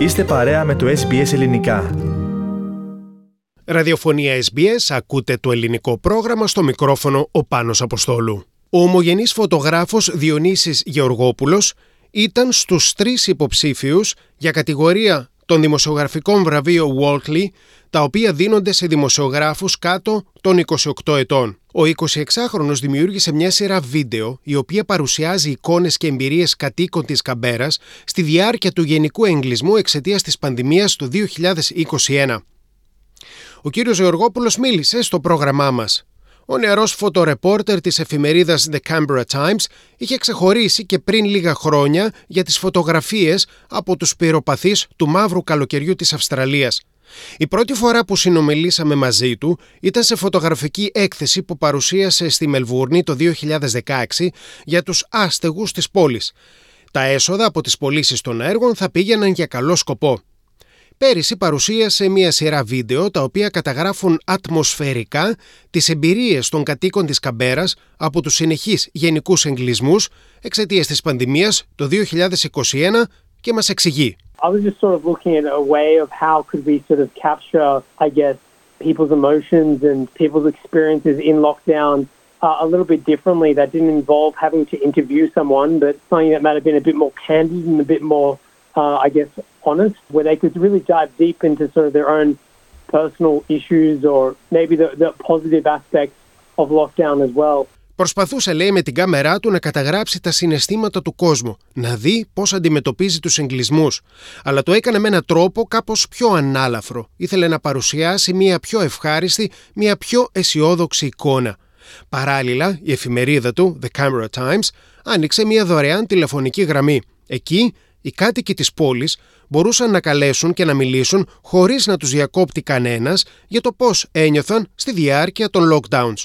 Είστε παρέα με το SBS Ελληνικά. Ραδιοφωνία SBS, ακούτε το ελληνικό πρόγραμμα στο μικρόφωνο ο Πάνος Αποστόλου. Ο ομογενής φωτογράφος Διονύσης Γεωργόπουλος ήταν στους τρεις υποψήφιους για κατηγορία των δημοσιογραφικών βραβείων Walkley, τα οποία δίνονται σε δημοσιογράφους κάτω των 28 ετών. Ο 26χρονος δημιούργησε μια σειρά βίντεο η οποία παρουσιάζει εικόνες και εμπειρίες κατοίκων της Καμπέρας στη διάρκεια του γενικού εγκλισμού εξαιτίας της πανδημίας του 2021. Ο κύριος Γεωργόπουλος μίλησε στο πρόγραμμά μας. Ο νεαρός φωτορεπόρτερ της εφημερίδας The Canberra Times είχε ξεχωρίσει και πριν λίγα χρόνια για τις φωτογραφίες από τους πυροπαθείς του μαύρου καλοκαιριού της Αυστραλίας. Η πρώτη φορά που συνομιλήσαμε μαζί του ήταν σε φωτογραφική έκθεση που παρουσίασε στη Μελβούρνη το 2016 για τους άστεγους της πόλης. Τα έσοδα από τις πωλήσεις των έργων θα πήγαιναν για καλό σκοπό. Πέρυσι παρουσίασε μια σειρά βίντεο τα οποία καταγράφουν ατμοσφαιρικά τις εμπειρίες των κατοίκων της Καμπέρας από τους συνεχείς γενικούς εγκλισμούς εξαιτίας της πανδημίας το 2021 και μας εξηγεί. I was just sort of looking at a way of how could we sort of capture, I guess, people's emotions and people's experiences in lockdown uh, a little bit differently. That didn't involve having to interview someone, but something that might have been a bit more candid and a bit more uh, I guess, honest, where they could really dive deep into sort of their own personal issues or maybe the, the positive aspects of lockdown as well. Προσπαθούσε, λέει, με την κάμερά του να καταγράψει τα συναισθήματα του κόσμου, να δει πώς αντιμετωπίζει τους εγκλισμούς. Αλλά το έκανε με έναν τρόπο κάπως πιο ανάλαφρο. Ήθελε να παρουσιάσει μια πιο ευχάριστη, μια πιο αισιόδοξη εικόνα. Παράλληλα, η εφημερίδα του, The Camera Times, άνοιξε μια δωρεάν τηλεφωνική γραμμή. Εκεί οι κάτοικοι της πόλης μπορούσαν να καλέσουν και να μιλήσουν χωρίς να τους διακόπτει κανένας για το πώς ένιωθαν στη διάρκεια των lockdowns.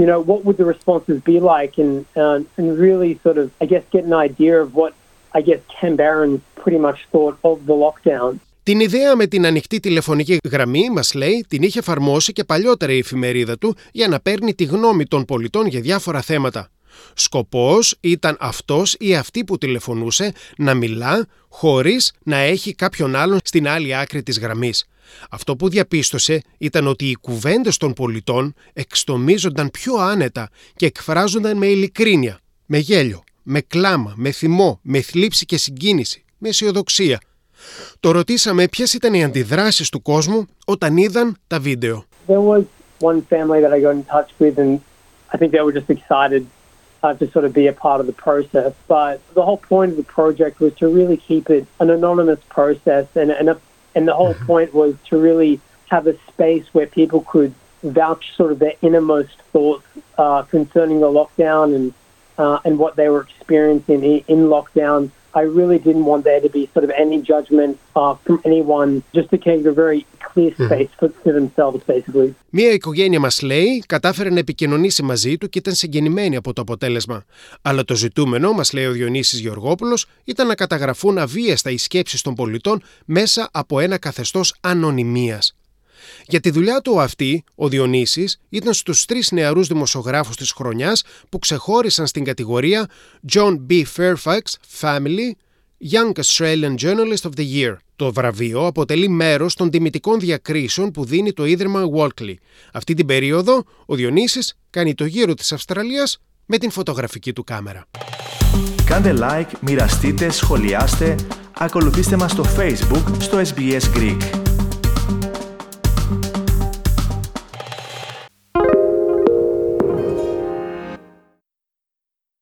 you know, what would the responses be like, and uh, and really sort of, I guess, get an idea of what I guess Canberrans pretty much thought of the lockdown. Την ιδέα με την ανοιχτή τηλεφωνική γραμμή, μας λέει, την είχε εφαρμόσει και παλιότερα η εφημερίδα του για να παίρνει τη γνώμη των πολιτών για διάφορα θέματα. Σκοπός ήταν αυτός ή αυτή που τηλεφωνούσε να μιλά χωρίς να έχει κάποιον άλλον στην άλλη άκρη της γραμμής. Αυτό που διαπίστωσε ήταν ότι οι κουβέντες των πολιτών εξτομίζονταν πιο άνετα και εκφράζονταν με ειλικρίνεια, με γέλιο, με κλάμα, με θυμό, με θλίψη και συγκίνηση, με αισιοδοξία. Το ρωτήσαμε ποιες ήταν οι αντιδράσεις του κόσμου όταν είδαν τα βίντεο. There was one family that I got in touch with and I think they were just excited uh, to sort of be a part of the process. But the whole point of the project was to really keep it an anonymous process, and and a, and the whole point was to really have a space where people could vouch sort of their innermost thoughts uh, concerning the lockdown and uh, and what they were experiencing in, in lockdown. I really didn't want there to be sort of any judgment uh, from anyone, just to keep a very clear space for, for themselves, basically. Μία οικογένεια μας λέει κατάφερε να επικοινωνήσει μαζί του και ήταν συγκινημένη από το αποτέλεσμα. Αλλά το ζητούμενο, μας λέει ο Διονύσης Γεωργόπουλος, ήταν να καταγραφούν αβίαστα οι σκέψεις των πολιτών μέσα από ένα καθεστώς ανωνυμίας. Για τη δουλειά του αυτή, ο Διονύσης ήταν στους τρεις νεαρούς δημοσιογράφους της χρονιάς που ξεχώρισαν στην κατηγορία John B. Fairfax Family Young Australian Journalist of the Year. Το βραβείο αποτελεί μέρος των τιμητικών διακρίσεων που δίνει το Ίδρυμα Walkley. Αυτή την περίοδο, ο Διονύσης κάνει το γύρο της Αυστραλίας με την φωτογραφική του κάμερα. Κάντε like, μοιραστείτε, σχολιάστε, ακολουθήστε μας στο Facebook, στο SBS Greek.